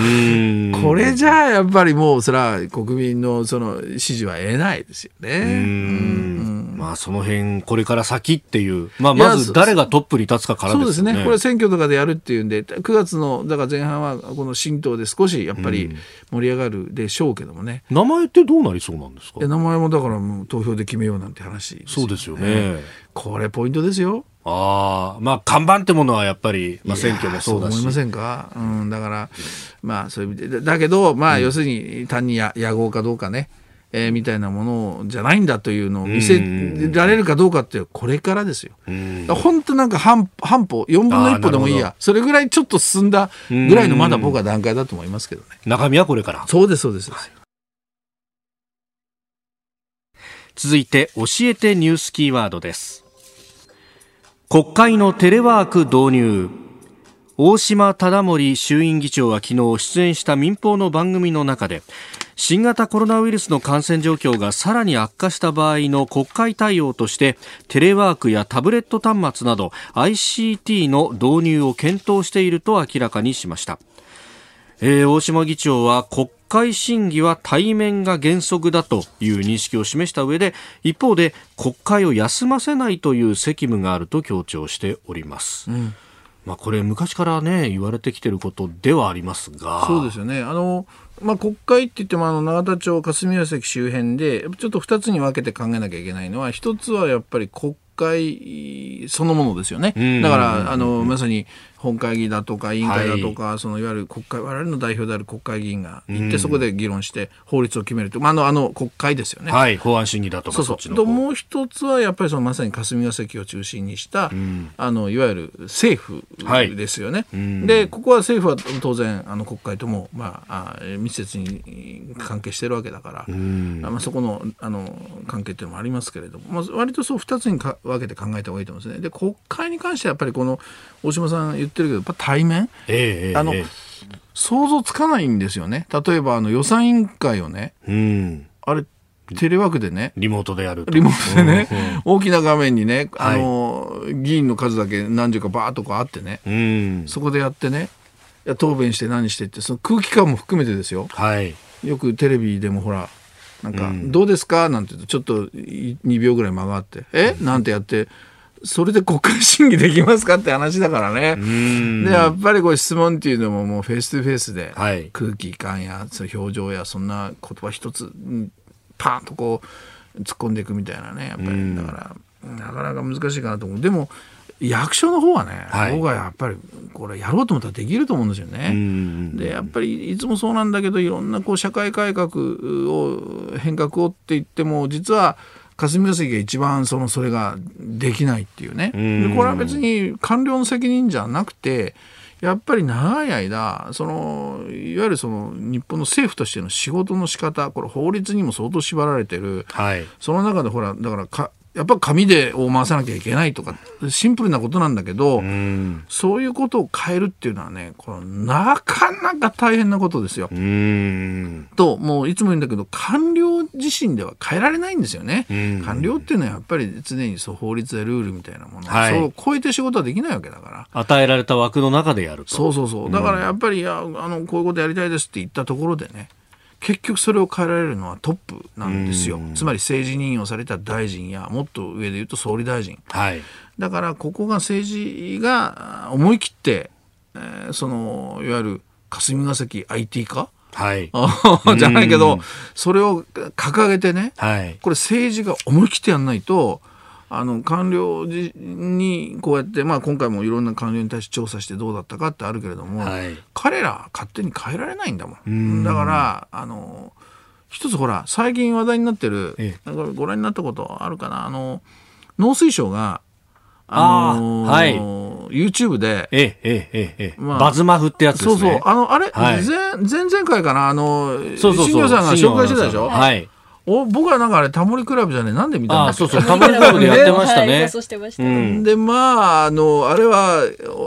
れじゃあやっぱりもうそれは国民のその支持は得ないですよね。まあその辺これから先っていう、まあまず誰がトップに立つかからですね。そうですね。これ選挙とかでやるっていうんで、9月のだから前半はこの新党で少しやっぱり盛り上がるでしょうけどもね。名前ってどうなりそうなんですか？名前もだからもう投票で決めようなんて話、ね、そうですよね。これポイントですよ。ああ、まあ看板ってものはやっぱり、まあ選挙もそうだし。思いませんか？うん、だから、まあそういう意味で、だけど、まあ要するに単に野合かどうかね。えー、みたいなものじゃないんだというのを見せられるかどうかってこれからですよ。本当なんか半半歩4分の1歩でもいいやそれぐらいちょっと進んだぐらいのまだ僕は段階だと思いますけどね。中身はこれから。そうですそうです。続いて教えてニュースキーワードです。国会のテレワーク導入。大島忠盛衆院議長は昨日出演した民放の番組の中で新型コロナウイルスの感染状況がさらに悪化した場合の国会対応としてテレワークやタブレット端末など ICT の導入を検討していると明らかにしました、えー、大島議長は国会審議は対面が原則だという認識を示した上で一方で国会を休ませないという責務があると強調しております、うん。まあ、これ昔からね言われてきてることではありますが。そうですよね。あの、まあ、国会って言ってもあの永田町霞ヶ関周辺でちょっと2つに分けて考えなきゃいけないのは一つはやっぱり国会そのものですよね。だからあのまさに本会議だとか委員会だとか、はい、そのいわゆる国会我々の代表である国会議員が行って、そこで議論して法律を決めると、まあ、あのあの国会ですよね。はい、法案審議だとかそうそう。ともう一つはやっぱりそのまさに霞が関を中心にした、うん、あのいわゆる政府ですよね。はい、でここは政府は当然あの国会とも、まあ、あ密接に関係してるわけだから、うん、まあ、そこのあの関係っていうのもありますけれども、まあ、割とそう2つにか分けて考えた方がいいと思うんですね。で国会に関してはやっぱりこの大島さん言ってるけどやっぱ対面、えー、あの、えー、想像つかないんですよね。例えばあの予算委員会をね、うん、あれテレワークでね。リモートでやるリモートでね、うんうん、大きな画面にね、あの、はい、議員の数だけ何十かバーっとこうあってね、うん、そこでやってね、答弁して何してって、その空気感も含めてですよ。はい、よくテレビでもほら、なんか、どうですか？なんて言うと、ちょっと2秒ぐらい間があって、え？なんてやって、それで国会審議できますかって話だからね。で、やっぱりこう質問っていうのももうフェイス2フェイスで、空気感やその表情やそんな言葉一つ、パーンとこう突っ込んでいくみたいなね。やっぱり、だから、なかなか難しいかなと思う。でも、役所の方はね、はい、僕はやっぱりこれやろうと思ったらできると思うんですよね。でやっぱりいつもそうなんだけどいろんなこう社会改革を変革をって言っても実は霞が関が一番そのそれができないっていうね。でこれは別に官僚の責任じゃなくてやっぱり長い間そのいわゆるその日本の政府としての仕事の仕方これ法律にも相当縛られてる、はい、その中でほらだからかやっぱ紙でを回さなきゃいけないとかシンプルなことなんだけど、そういうことを変えるっていうのはねこれなかなか大変なことですよ。ともういつも言うんだけど官僚自身では変えられないんですよね。官僚っていうのはやっぱり常にそう法律やルールみたいなもの、はい、そう超えて仕事はできないわけだから。与えられた枠の中でやると。そうそうそうだからやっぱりいやあのこういうことやりたいですって言ったところでね結局それを変えられるのはトップなんですよ。つまり政治任用された大臣やもっと上で言うと総理大臣。はい、だからここが政治が思い切って、えー、そのいわゆる霞が関 IT 化？はい、じゃないけどそれを掲げてね、はい、これ政治が思い切ってやんないとあの官僚にこうやって、まあ、今回もいろんな官僚に対して調査してどうだったかってあるけれども、はい、彼ら勝手に変えられないんだもん。だからあの一つほら最近話題になってる、ええ、ご覧になったことあるかな？あの農水省があのー、はい、YouTube で、えええええまあ、バズマフってやつですね。そうそう。あの、あれ、はい、前前々回かな、あの、そうそうそう。新庄さんが紹介してたでしょ？はい。お僕はなんかあれタモリクラブじゃねなんで見たんだっけ？そうそうタモリクラブでやってましたね。でまああのあれは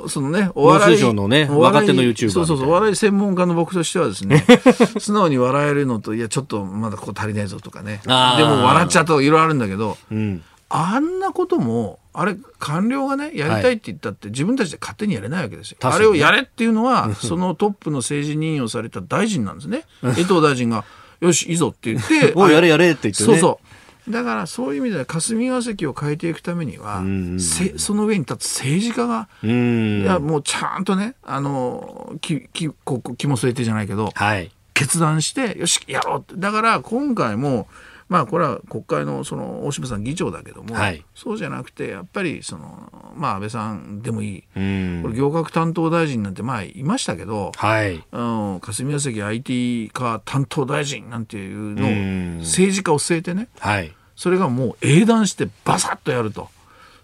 そのねお笑いのね若手の YouTuber そうそうそうお笑い専門家の僕としてはですね 素直に笑えるのといやちょっとまだここ足りないぞとかね。でも笑っちゃうといろいろあるんだけど、うん、あんなこともあれ官僚がねやりたいって言ったって、自分たちで勝手にやれないわけですよ。あれをやれっていうのはそのトップの政治任用された大臣なんですね。江藤大臣がよしいいぞって言って おやれやれって言って、ね、そうそう。だからそういう意味では霞が関を変えていくためには、せその上に立つ政治家が、いやもうちゃんとねあのききこ気も据えてじゃないけど、はい、決断してよしやろうって。だから今回もまあこれは国会のその大島さん議長だけども、はい、そうじゃなくてやっぱりそのまあ安倍さんでもいい、これ行革担当大臣なんてまあいましたけど、はい、うん、霞が関 IT 化担当大臣なんていうのを政治家を据えてね、はい、それがもう英断してバサッとやると。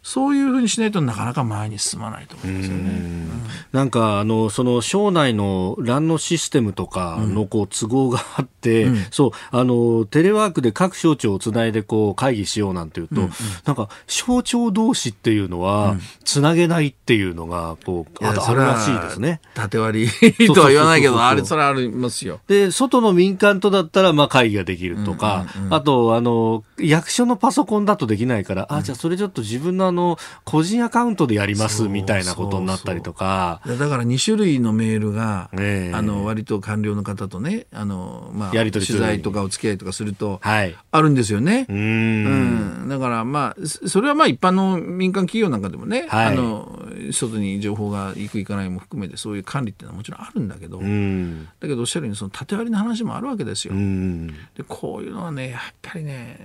そういうふうにしないとなかなか前に進まないと思いますよね。ん。なんかあのその省内の欄のシステムとかのこう都合があって、うん、そうあのテレワークで各省庁をつないでこう会議しようなんていうと、うんうん、なんか省庁同士っていうのはつなげないっていうのがこうあるらしいですね。縦割りとは言わないけどあれそれありますよ。で外の民間とだったらまあ会議ができるとか、うんうんうん、あとあの役所のパソコンだとできないから、あじゃあそれちょっと自分のあの個人アカウントでやりますみたいなことになったりとか。だから2種類のメールが、えー、あの割と官僚の方とねあの、まあ、やり取り取材とかお付き合いとかすると、はい、あるんですよね。うん、だからまあそれはまあ一般の民間企業なんかでもね、はい、あの外に情報が行く行かないも含めてそういう管理っていうのはもちろんあるんだけどだけどおっしゃるようにその縦割りの話もあるわけですよ。でこういうのはねやっぱりね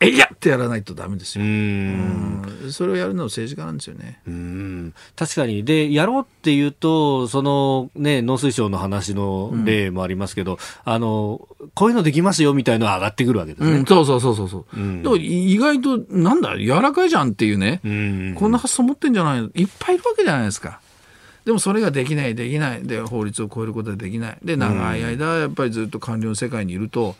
えいやってやらないとダメですよ。うんそれをやるのは政治家なんですよね。うん確かに。で、やろうっていうと、そのね、農水省の話の例もありますけど、うん、あの、こういうのできますよみたいのは上がってくるわけですね。うん、そうそうそうそう。うん、でも意外と、なんだ、柔らかいじゃんっていうね、こんな発想持ってんじゃないのいっぱいいるわけじゃないですか。でもそれができない、できない。で、法律を超えることはできない。で、長い間、やっぱりずっと官僚の世界にいると、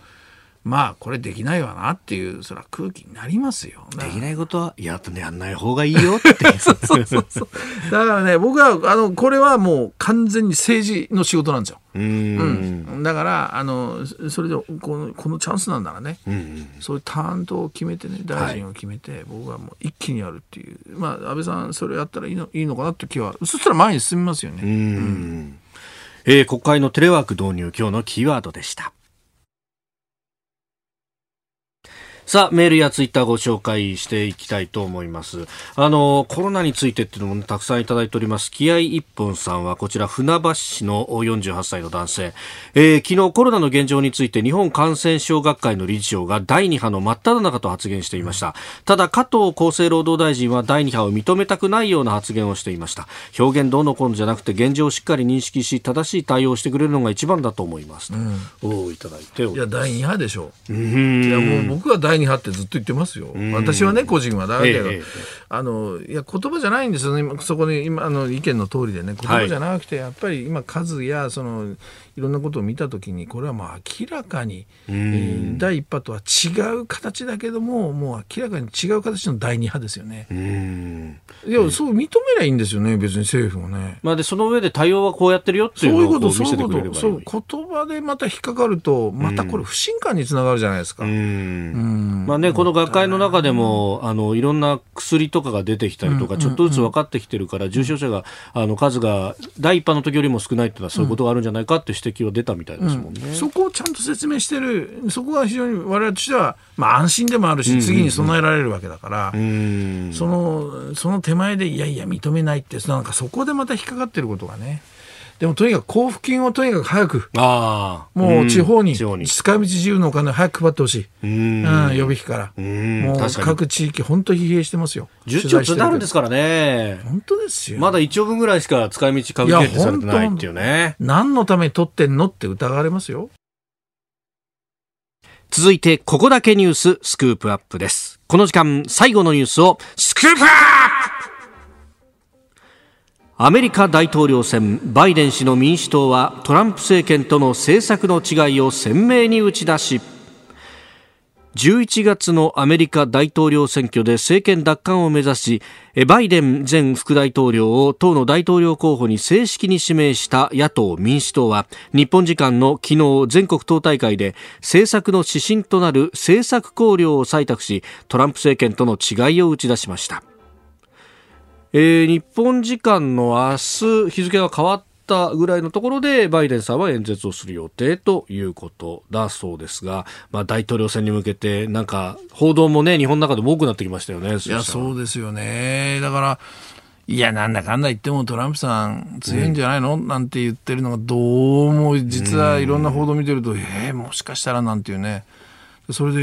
まあこれできないわなっていうそら空気になりますよ。できないことはややんない方がいいよって。そうそうそう。そうだからね僕はあのこれはもう完全に政治の仕事なんですよ。うん、だからあのそれでこのこのチャンスなんならね、うん。そういう担当を決めてね大臣を決めて、はい、僕はもう一気にやるっていう。まあ安倍さんそれやったらいいのいいのかなって気はそしたら前に進みますよね。うん、えー、国会のテレワーク導入今日のキーワードでしたさあ、メールやツイッターご紹介していきたいと思います。あの、コロナについてっていうのも、ね、たくさんいただいております。気合一本さんは、こちら、船橋市の48歳の男性。えー、昨日コロナの現状について、日本感染症学会の理事長が第2波の真っ只中と発言していました。ただ、加藤厚生労働大臣は第2波を認めたくないような発言をしていました。表現どうのこうのじゃなくて、現状をしっかり認識し、正しい対応をしてくれるのが一番だと思います。うん、おいただいていや、第2波でしょう。うんいや、もう僕は第2波ってずっと言ってますよ。私はね、個人はだけど、ええ、あの、いや、言葉じゃないんですよね。そこに今、あの、意見の通りでね、言葉じゃなくて、やっぱり今、数や、その、いろんなことを見たときにこれはもう明らかに、えー、第一波とは違う形だけどももう明らかに違う形の第二波ですよね。いやそう認めりゃいいんですよね別に政府もね。まあ、でその上で対応はこうやってるよっていうのを見せてくれればそういうことそう言葉でまた引っかかるとまたこれ不信感につながるじゃないですか。まあね、この学会の中でもあのいろんな薬とかが出てきたりとか、ちょっとずつ分かってきてるから、重症者があの数が第一波の時よりも少ないっていうのはそういうことがあるんじゃないかって指摘は出たみたいですもんね、うん、そこをちゃんと説明してる、そこが非常に我々としては、まあ、安心でもあるし、次に備えられるわけだから、そのその手前で、いやいや、認めないって、なんかそこでまた引っかかってることがね。でもとにかく交付金をとにかく早く、あもう地方に、使い道自由のお金を早く配ってほしい、うん、予備費から、もう各地域、本当疲弊してますよ。10兆つなるんですからね。本当ですよ。まだ1兆分ぐらいしか使い道株決定されてないっていうね。何のために取ってんのって疑われますよ。続いて、ここだけニューススクープアップです。この時間、最後のニュースをスクープアップアメリカ大統領選バイデン氏の民主党はトランプ政権との政策の違いを鮮明に打ち出し11月のアメリカ大統領選挙で政権奪還を目指しバイデン前副大統領を党の大統領候補に正式に指名した野党民主党は日本時間の昨日全国党大会で政策の指針となる政策綱領を採択しトランプ政権との違いを打ち出しました。えー、日本時間の明日日付が変わったぐらいのところでバイデンさんは演説をする予定ということだそうですが、まあ、大統領選に向けてなんか報道もね日本の中でも多くなってきましたよねいやそうですよね。だからいや、なんだかんだ言ってもトランプさん強いんじゃないの、うん、なんて言ってるのがどうも実はいろんな報道見てると、えー、もしかしたらなんていうね。それで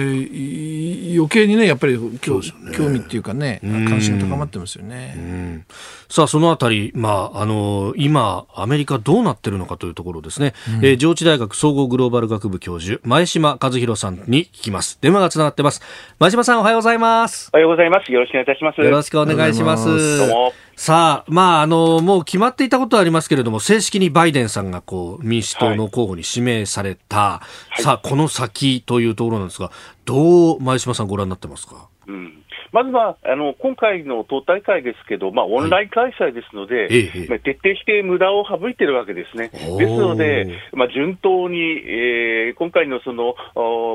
余計にねやっぱり興,、ね、興味っていうかね関心が高まってますよね。さあそのあたり、まああの今アメリカどうなってるのかというところですね、うん、えー、上智大学総合グローバル学部教授前島和弘さんに聞きます。電話がつながってます。前島さんおはようございます。おはようございます。よろしくお願いいたします。よろしくお願いします。どうも。さあ、まあ、あの、もう決まっていたことはありますけれども、正式にバイデンさんがこう、民主党の候補に指名された、はい、さあ、この先というところなんですが、どう、前島さんご覧になってますか？うんまずはあの今回の党大会ですけど、まあ、オンライン開催ですので、はいまあ、徹底して無駄を省いてるわけですね。ですので、まあ、順当に、えー、今回のその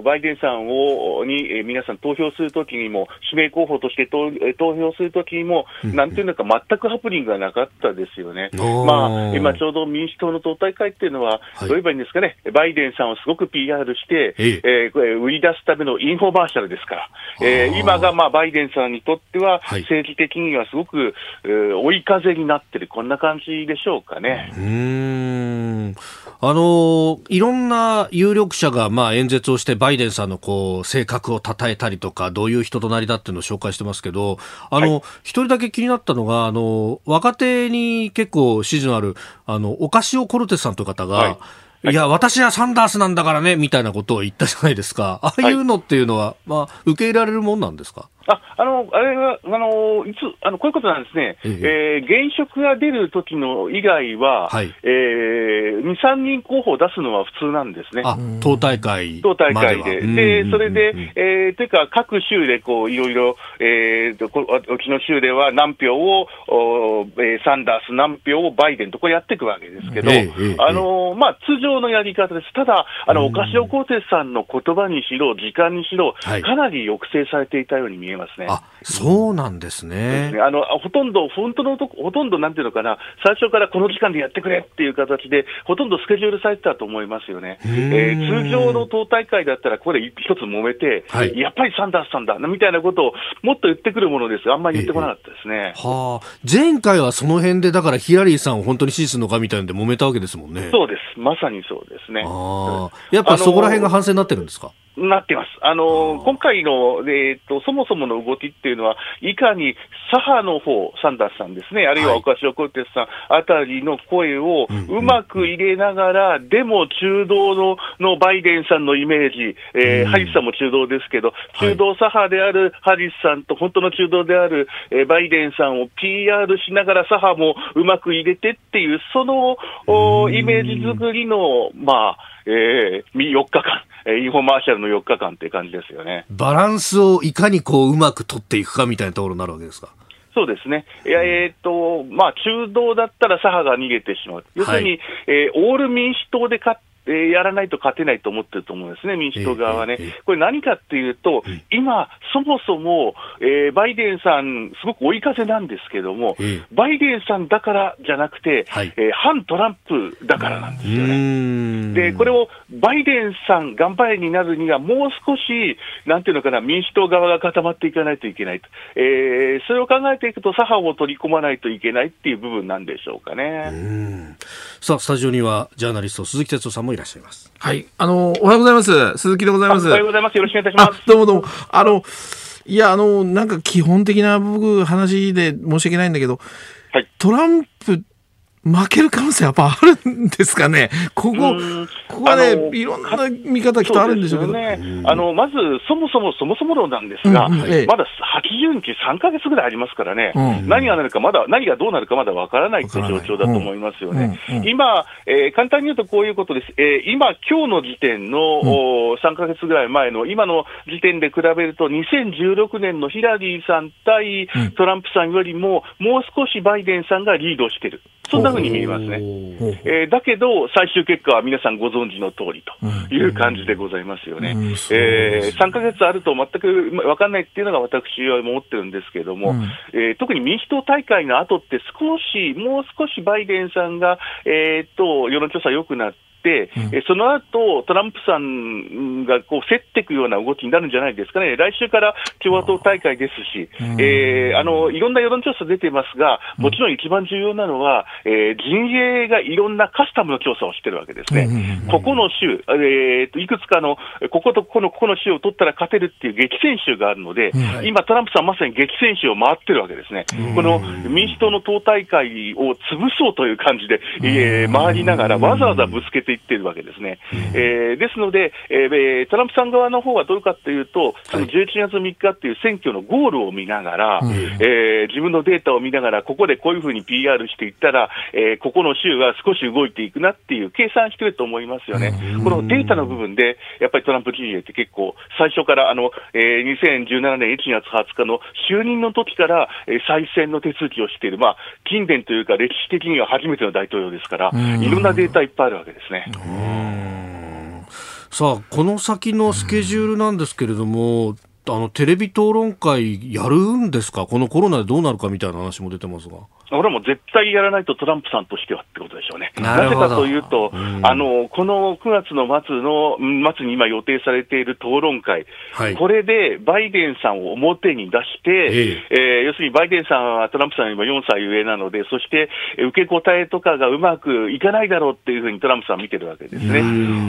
バイデンさんをに、えー、皆さん投票するときにも、指名候補として投投票するときにも、なんていうのか、全くハプニングがなかったですよね。まあ、今ちょうど民主党の党大会っていうのは、どう言えばいいんですかね、バイデンさんをすごく PR して、えー、売り出すためのインフォマーシャルですから、えー、今がまあバイデンさんにとっては、政治的にはすごく、えー、追い風になってる、こんな感じでしょうかね。うん。あのいろんな有力者がまあ演説をして、バイデンさんのこう性格を称えたりとか、どういう人となりだっていうのを紹介してますけど、あの、一、はい、人だけ気になったのが、あの若手に結構支持のある、あのオカシオ・コルテスさんという方が、はい。い。や、私はサンダースなんだからね、みたいなことを言ったじゃないですか。ああいうのっていうのは、はい、まあ、受け入れられるもんなんですか？あ、あの、あれは、あの、いつ、あの、こういうことなんですね。ええー、現職が出る時の以外は、はい、えー、2、3人候補を出すのは普通なんですね。あ、党大会。党大会で。で、それで、えー、というか、各州で、こう、いろいろ、えー、と、うちの州では何票を、おえー、サンダース、何票をバイデンと、これやっていくわけですけど、えー、あの、まあ、通常のやり方です。ただ、あの、オカシオ・コーテスさんの言葉にしろ、時間にしろ、かなり抑制されていたように見ええますね。あそうなんですね。あのほとんど、本当のとほとんどなんていうのかな、最初からこの時間でやってくれっていう形で、ほとんどスケジュールされてたと思いますよね。えー、通常の党大会だったら、ここで一つ揉めて、はい、やっぱりサンダースさんだみたいなことをもっと言ってくるものですが、あんまり言ってこなかったですね。えー、はあ、前回はその辺で、だからヒラリーさんを本当に支持するのかみたいなんで揉めたわけですもんね。そうです、まさにそうですね。あやっぱそこら辺が反省になってるんですか？なってます。あの、今回の、えっ、ー、と、そもそもの動きっていうのは、いかに左派の方、サンダースさんですね、あるいはオカシオ・コルテスさんあたりの声をうまく入れながら、でも中道ののバイデンさんのイメージ、えー、ハリスさんも中道ですけど、中道左派であるハリスさんと、本当の中道である、えー、バイデンさんを PR しながら左派もうまく入れてっていう、そのおイメージ作りの、まあ、えー、4日間。インフォマーシャルの4日間って感じですよね。バランスをいかにこううまく取っていくかみたいなところになるわけですか？そうですね。いや、えっ、ー、と、まあ、中道だったら左派が逃げてしまう。要するに、はい、えー、オール民主党で勝っえー、やらないと勝てないと思ってると思うんですね、民主党側はね。これ何かっていうと、今、そもそも、えー、バイデンさん、すごく追い風なんですけども、バイデンさんだからじゃなくて、はい、えー、反トランプだからなんですよね。で、これをバイデンさん頑張れになるには、もう少し、なんていうのかな、民主党側が固まっていかないといけないと。えー、それを考えていくと、左派を取り込まないといけないっていう部分なんでしょうかね。さあ、スタジオには、ジャーナリスト、鈴木哲夫さんもいらっしゃいます。はい。あの、おはようございます。鈴木でございます。おはようございます。よろしくお願いいたします。どうもどうも。あの、いや、あの、なんか基本的な僕、話で申し訳ないんだけど、はい、トランプ負ける可能性やっぱあるんですかね、ここ、ここはね、いろんな見方、きっとあるんでしょうけど、ね、あのまず、そもそもそもそも論なんですが、うんうん。まだ80日、3か月ぐらいありますからね、うん、何がなるか、まだ何がどうなるかまだわからないって状況だと思いますよね。うん。うん、今、えー、簡単に言うとこういうことです、えー、今、今日の時点の、うん、3か月ぐらい前の、今の時点で比べると、2016年のヒラリーさん対トランプさんよりも、もう少しバイデンさんがリードしてる。そんなふうに見えますね。えー、だけど、最終結果は皆さんご存知の通りという感じでございますよね。えー、3ヶ月あると全く分かんないっていうのが私は思ってるんですけれども、うん、えー、特に民主党大会の後って少し、もう少しバイデンさんが、えー、っと、世論調査良くなって、、うん、その後トランプさんがこう競っていくような動きになるんじゃないですかね、来週から共和党大会ですし、えー、あのいろんな世論調査出てますが、もちろん一番重要なのは、えー、陣営がいろんなカスタムの調査をしてるわけですね、ここの州、えーと、いくつかの、こことここのここの州を取ったら勝てるっていう激戦州があるので、今、トランプさん、まさに激戦州を回ってるわけですね、この民主党の党大会を潰そうという感じで、えー、回りながら、わざわざぶつけていってるわけですね。えー、ですので、えー、トランプさん側の方はどうかというと、その11月3日っていう選挙のゴールを見ながら、えー、自分のデータを見ながら、ここでこういうふうに PR していったら、えー、ここの州は少し動いていくなっていう計算してると思いますよね。このデータの部分で、やっぱりトランプ陣営って結構、最初からあの、えー、2017年1月20日の就任の時から、えー、再選の手続きをしている、まあ、近年というか歴史的には初めての大統領ですから、いろんなデータいっぱいあるわけですね。さあ、この先のスケジュールなんですけれども、あのテレビ討論会やるんですか、このコロナでどうなるかみたいな話も出てますが。俺はもう絶対やらないとトランプさんとしてはってことでしょうね。なぜかというと、うん、あの、この9月の末の、末に今予定されている討論会、はい、これでバイデンさんを表に出して、ええ。ー、要するにバイデンさんはトランプさんよりも4歳上なので、そして受け答えとかがうまくいかないだろうっていうふうにトランプさん見てるわけですね。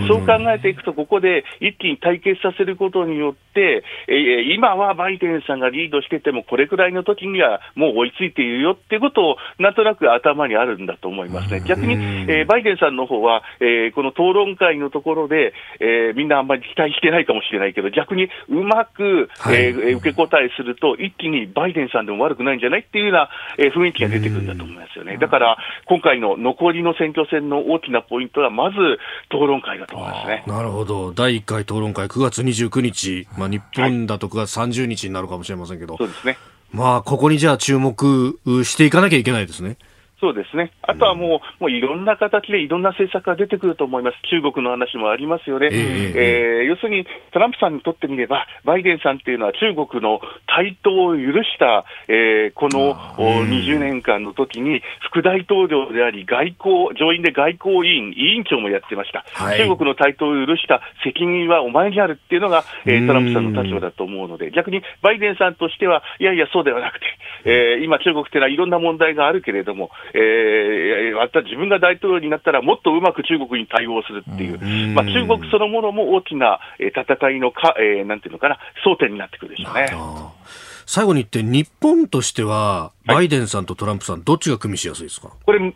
そう考えていくと、ここで一気に対決させることによって、えー、今はバイデンさんがリードしてても、これくらいの時にはもう追いついているよっていうことを、なんとなく頭にあるんだと思いますね。逆に、えー、バイデンさんの方は、えー、この討論会のところで、えー、みんなあんまり期待してないかもしれないけど、逆にうまく、はい、えー、受け答えすると、一気にバイデンさんでも悪くないんじゃないっていうような、えー、雰囲気が出てくるんだと思いますよね。だから、今回の残りの選挙戦の大きなポイントは、まず討論会だと思いますね。なるほど。第1回討論会、9月29日、まあ、日本だと9月30日になるかもしれませんけど、そうですね。まあ、ここにじゃあ注目していかなきゃいけないですね。そうですね。あとはもう、もういろんな形でいろんな政策が出てくると思います。中国の話もありますよね。えー、えー、要するに、トランプさんにとってみれば、バイデンさんっていうのは中国の台頭を許した、えー、この20年間の時に、副大統領であり、外交、上院で外交委員、委員長もやってました。はい、中国の台頭を許した責任はお前にあるっていうのが、えー、トランプさんの立場だと思うので、逆にバイデンさんとしては、いやいや、そうではなくて、えー、今中国っていうのはいろんな問題があるけれども、えー、また自分が大統領になったら、もっとうまく中国に対応するっていう、まあ、中国そのものも大きな戦いのか、えー、なんていうのかな、争点になってくるでしょうね。最後に言って、日本としては、バイデンさんとトランプさん、どっちが組みしやすいですか？これ、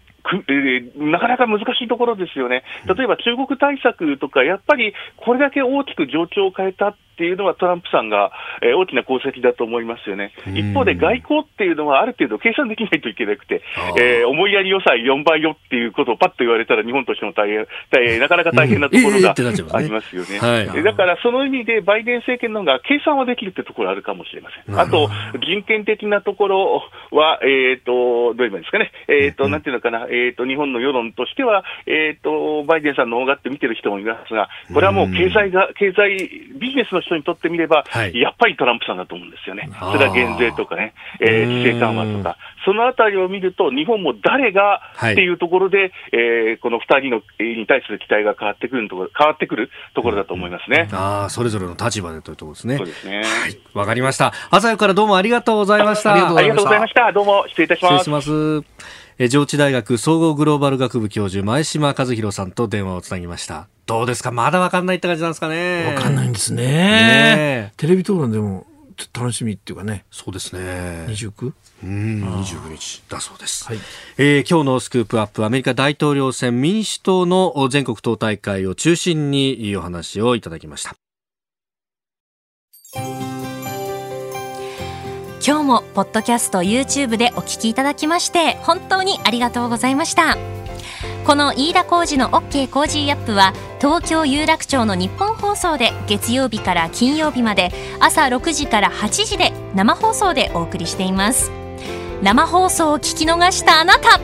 えー、なかなか難しいところですよね。例えば中国対策とか、やっぱりこれだけ大きく状況を変えたっていうのはトランプさんが、えー、大きな功績だと思いますよね。一方で外交っていうのはある程度計算できないといけなくて、えー、思いやり予算4倍よっていうことをパッと言われたら日本としても大変、大変 なかなか大変なところがありますよね。はい、だからその意味でバイデン政権の方が計算はできるってところあるかもしれません。あと、人権的なところは、えっ、ー、と、どう言えばいいんですかね。えっ、ー、と、なんていうのかな、えっ、ー、と、日本の世論としては、えっ、と、バイデンさんの方がって見てる人もいますが、これはもう経済が、経済、ビジネスの人にとってみれば、はい、やっぱりトランプさんだと思うんですよね。それは減税とかね、えー、規制緩和とか、そのあたりを見ると、日本も誰がっていうところで、はい、えー、この2人のに対する期待が変わってくるところ変わってくるところだと思いますね。ああ、それぞれの立場でというところですね。そうですね。はい、わかりました。朝よからどうもありがとうございました。ありがとうございました。どうも失礼いたします。上智大学総合グローバル学部教授前島和弘さんと電話をつなぎました。どうですか？まだわかんないって感じなんですかね？わかんないんですね。ねテレビ討論でも楽しみっていうかね。そうですね。29? うん29日。だそうです、はい。えー、今日のスクープアップアメリカ大統領選民主党の全国党大会を中心にお話をいただきました今日もポッドキャスト YouTube でお聞きいただきまして本当にありがとうございました。この飯田浩二の OK コージーアップは東京有楽町のニッポン放送で月曜日から金曜日まで朝6時から8時で生放送でお送りしています。生放送を聞き逃したあなた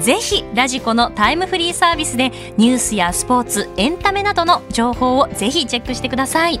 ぜひラジコのタイムフリーサービスでニュースやスポーツエンタメなどの情報をぜひチェックしてください。